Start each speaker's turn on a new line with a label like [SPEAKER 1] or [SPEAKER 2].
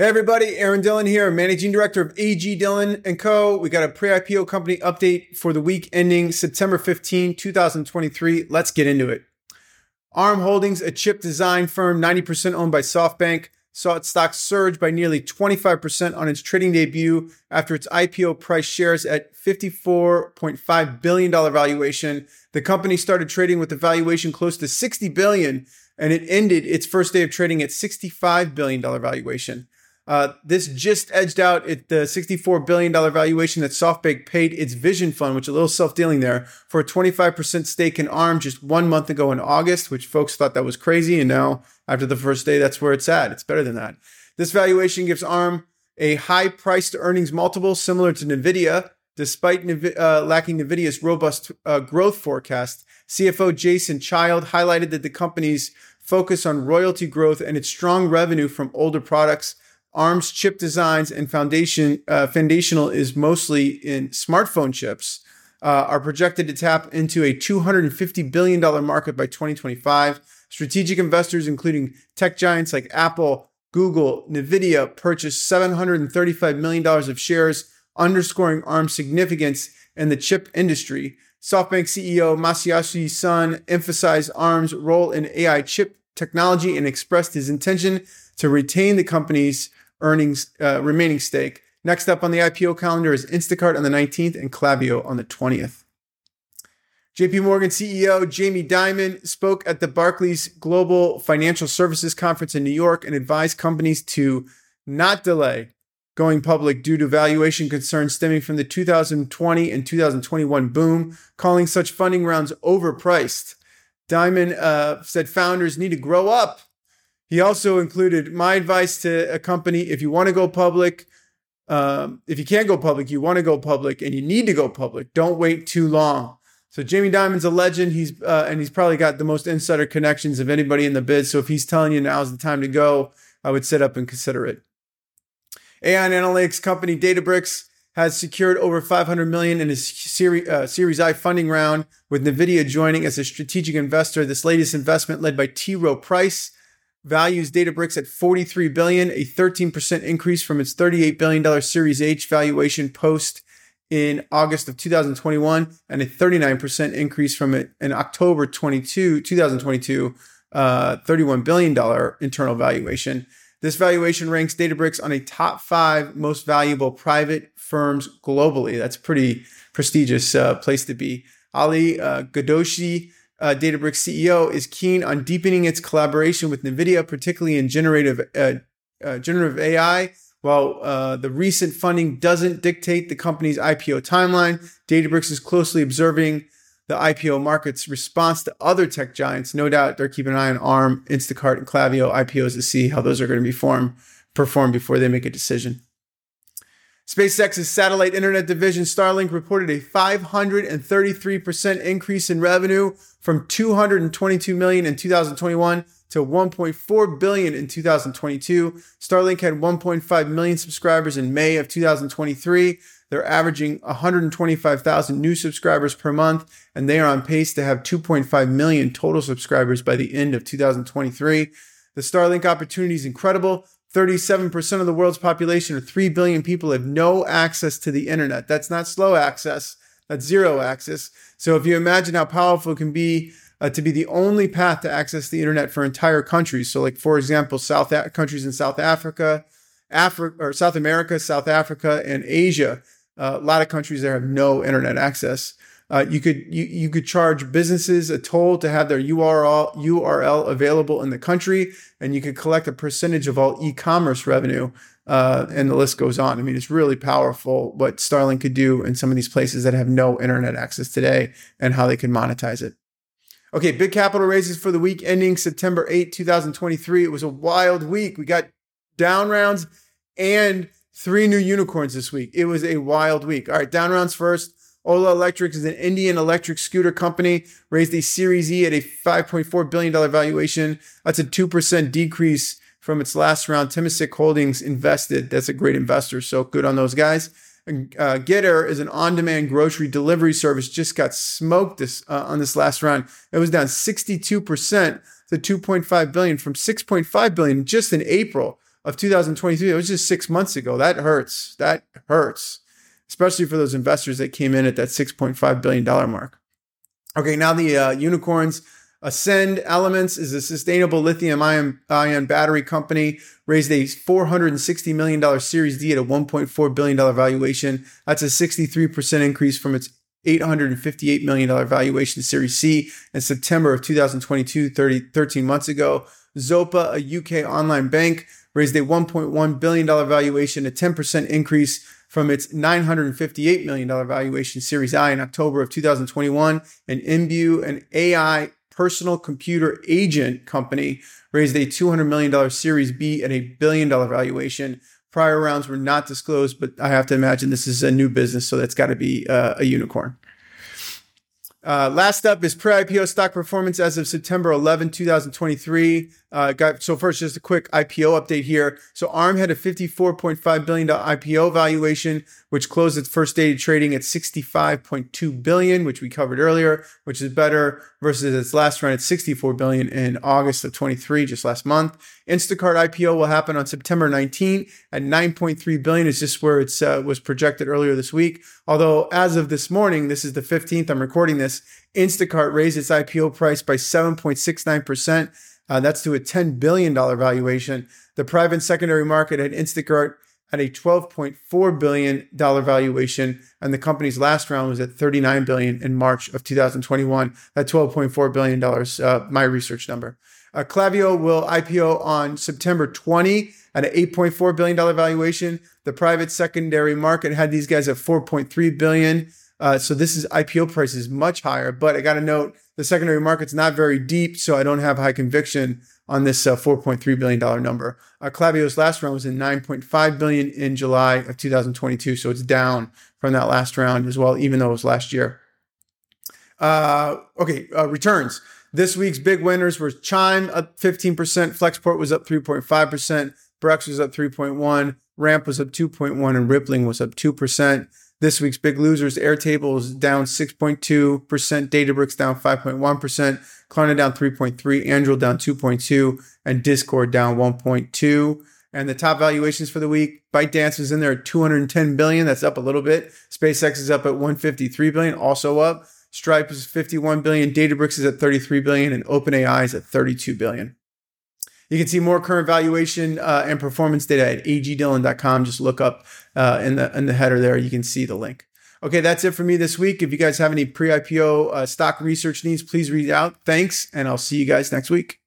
[SPEAKER 1] Hey everybody, Aaron Dillon here, Managing Director of AG Dillon & Co. We got a pre-IPO company update for the week ending September 15, 2023. Let's get into it. ARM Holdings, a chip design firm 90% owned by SoftBank, saw its stock surge by nearly 25% on its trading debut after its IPO price shares at $54.5 billion valuation. The company started trading with a valuation close to 60 billion, and it ended its first day of trading at $65 billion valuation. Uh, this just edged out at the $64 billion valuation that SoftBank paid its Vision Fund, which a little self dealing there, for a 25% stake in ARM just one month ago in August, which folks thought that was crazy. And now, after the first day, that's where it's at. It's better than that. This valuation gives ARM a high price to earnings multiple similar to NVIDIA, despite uh, lacking NVIDIA's robust uh, growth forecast. CFO Jason Child highlighted that the company's focus on royalty growth and its strong revenue from older products ARM's chip designs and foundation uh, foundational is mostly in smartphone chips. Uh, are projected to tap into a $250 billion market by 2025. Strategic investors, including tech giants like Apple, Google, Nvidia, purchased $735 million of shares, underscoring ARM's significance in the chip industry. SoftBank CEO Masayoshi Son emphasized ARM's role in AI chip technology and expressed his intention to retain the company's earnings uh, remaining stake. Next up on the IPO calendar is Instacart on the 19th and Klaviyo on the 20th. JP Morgan CEO Jamie Dimon spoke at the Barclays Global Financial Services Conference in New York and advised companies to not delay going public due to valuation concerns stemming from the 2020 and 2021 boom, calling such funding rounds overpriced. Dimon uh, said founders need to grow up he also included my advice to a company if you want to go public, um, if you can't go public, you want to go public and you need to go public, don't wait too long. So Jamie Dimon's a legend. He's uh, and he's probably got the most insider connections of anybody in the biz. So if he's telling you now's the time to go, I would sit up and consider it. AI analytics company Databricks has secured over 500 million in a series, uh, series I funding round, with Nvidia joining as a strategic investor. This latest investment, led by T. Rowe Price, values Databricks at 43 billion, a 13% increase from its 38 billion dollar Series H valuation post in August of 2021 and a 39% increase from it in October 22, 2022, uh, $31 billion internal valuation. This valuation ranks Databricks on a top five most valuable private firms globally. That's pretty prestigious uh, place to be. Ali uh, Ghodsi uh, Databricks CEO, is keen on deepening its collaboration with NVIDIA, particularly in generative, uh, uh, generative AI. While uh, the recent funding doesn't dictate the company's IPO timeline, Databricks is closely observing the IPO market's response to other tech giants. No doubt they're keeping an eye on ARM, Instacart, and Klaviyo IPOs to see how those are going to be form, perform before they make a decision. SpaceX's satellite internet division Starlink reported a 533% increase in revenue from 222 million in 2021 to 1.4 billion in 2022. Starlink had 1.5 million subscribers in May of 2023. They're averaging 125,000 new subscribers per month, and they are on pace to have 2.5 million total subscribers by the end of 2023. The Starlink opportunity is incredible. 37% of the world's population, or 3 billion people, have no access to the internet. That's not slow access, that's zero access. So if you imagine how powerful it can be uh, to be the only path to access the internet for entire countries. So, like, for example, South a- countries in South Africa, Africa, or South America, South Africa, and Asia, uh, a lot of countries there have no internet access. Uh, you could you, you could charge businesses a toll to have their URL URL available in the country, and you could collect a percentage of all e-commerce revenue. Uh, and the list goes on. I mean, it's really powerful what Starlink could do in some of these places that have no internet access today, and how they could monetize it. Okay, big capital raises for the week ending September 8, 2023. It was a wild week. We got down rounds and three new unicorns this week. It was a wild week. All right, down rounds first. Ola Electric is an Indian electric scooter company, raised a Series E at a $5.4 billion valuation. That's a 2% decrease from its last round. Temasek Holdings invested. That's a great investor. So good on those guys. Uh, Getir is an on-demand grocery delivery service. Just got smoked this uh, on this last round. It was down 62% to 2.5 billion from 6.5 billion just in April. of 2023. It was just six months ago. That hurts. That hurts, especially for those investors that came in at that $6.5 billion mark. Okay, now the uh, unicorns. Ascend Elements is a sustainable lithium ion, battery company, raised a $460 million Series D at a $1.4 billion valuation. That's a 63% increase from its $858 million valuation Series C in September of 2022, 30, 13 months ago. Zopa, a UK online bank, raised a $1.1 billion valuation, a 10% increase from its $958 million valuation Series I in October of 2021. And Imbue, an AI personal computer agent company, raised a $200 million Series B at a billion dollar valuation. Prior rounds were not disclosed, but I have to imagine this is a new business, so that's got to be uh, a unicorn. Uh, last up is pre-IPO stock performance as of September 11, 2023. Uh, got, so first, just a quick IPO update here. So ARM had a $54.5 billion IPO valuation, which closed its first day of trading at 65.2 billion, which we covered earlier, which is better versus its last run at 64 billion in August of 23, just last month. Instacart IPO will happen on September 19 at 9.3 billion. Is just where it uh, was projected earlier this week. Although as of this morning, this is the 15th. I'm recording this. Instacart raised its IPO price by 7.69 percent. Uh, that's to a $10 billion valuation. The private secondary market had Instacart at a $12.4 billion valuation, and the company's last round was at 39 billion in March of 2021. That $12.4 billion, uh, my research number. Uh, Klaviyo will IPO on September 20 at an $8.4 billion valuation. The private secondary market had these guys at $4.3 billion. Uh, so this is IPO price is much higher, but I got to note the secondary market's not very deep, so I don't have high conviction on this uh, 4.3 billion dollar number. Uh, Klaviyo's last round was in 9.5 billion in July of 2022, so it's down from that last round as well, even though it was last year. Uh, okay, uh, returns. This week's big winners were Chime up 15%, Flexport was up 3.5%, Brex was up 3.1, Ramp was up 2.1, and Rippling was up 2%. This week's big losers, Airtable is down 6.2%, Databricks down 5.1%, Klarna down 3.3, Anduril down 2.2, and Discord down 1.2. And the top valuations for the week, ByteDance is in there at 210 billion. That's up a little bit. SpaceX is up at 153 billion, also up. Stripe is 51 billion. Databricks is at 33 billion, and OpenAI is at 32 billion. You can see more current valuation uh, and performance data at agdillon.com. Just look up uh, in the in the header there. You can see the link. Okay, that's it for me this week. If you guys have any pre-IPO uh, stock research needs, please read out. Thanks, and I'll see you guys next week.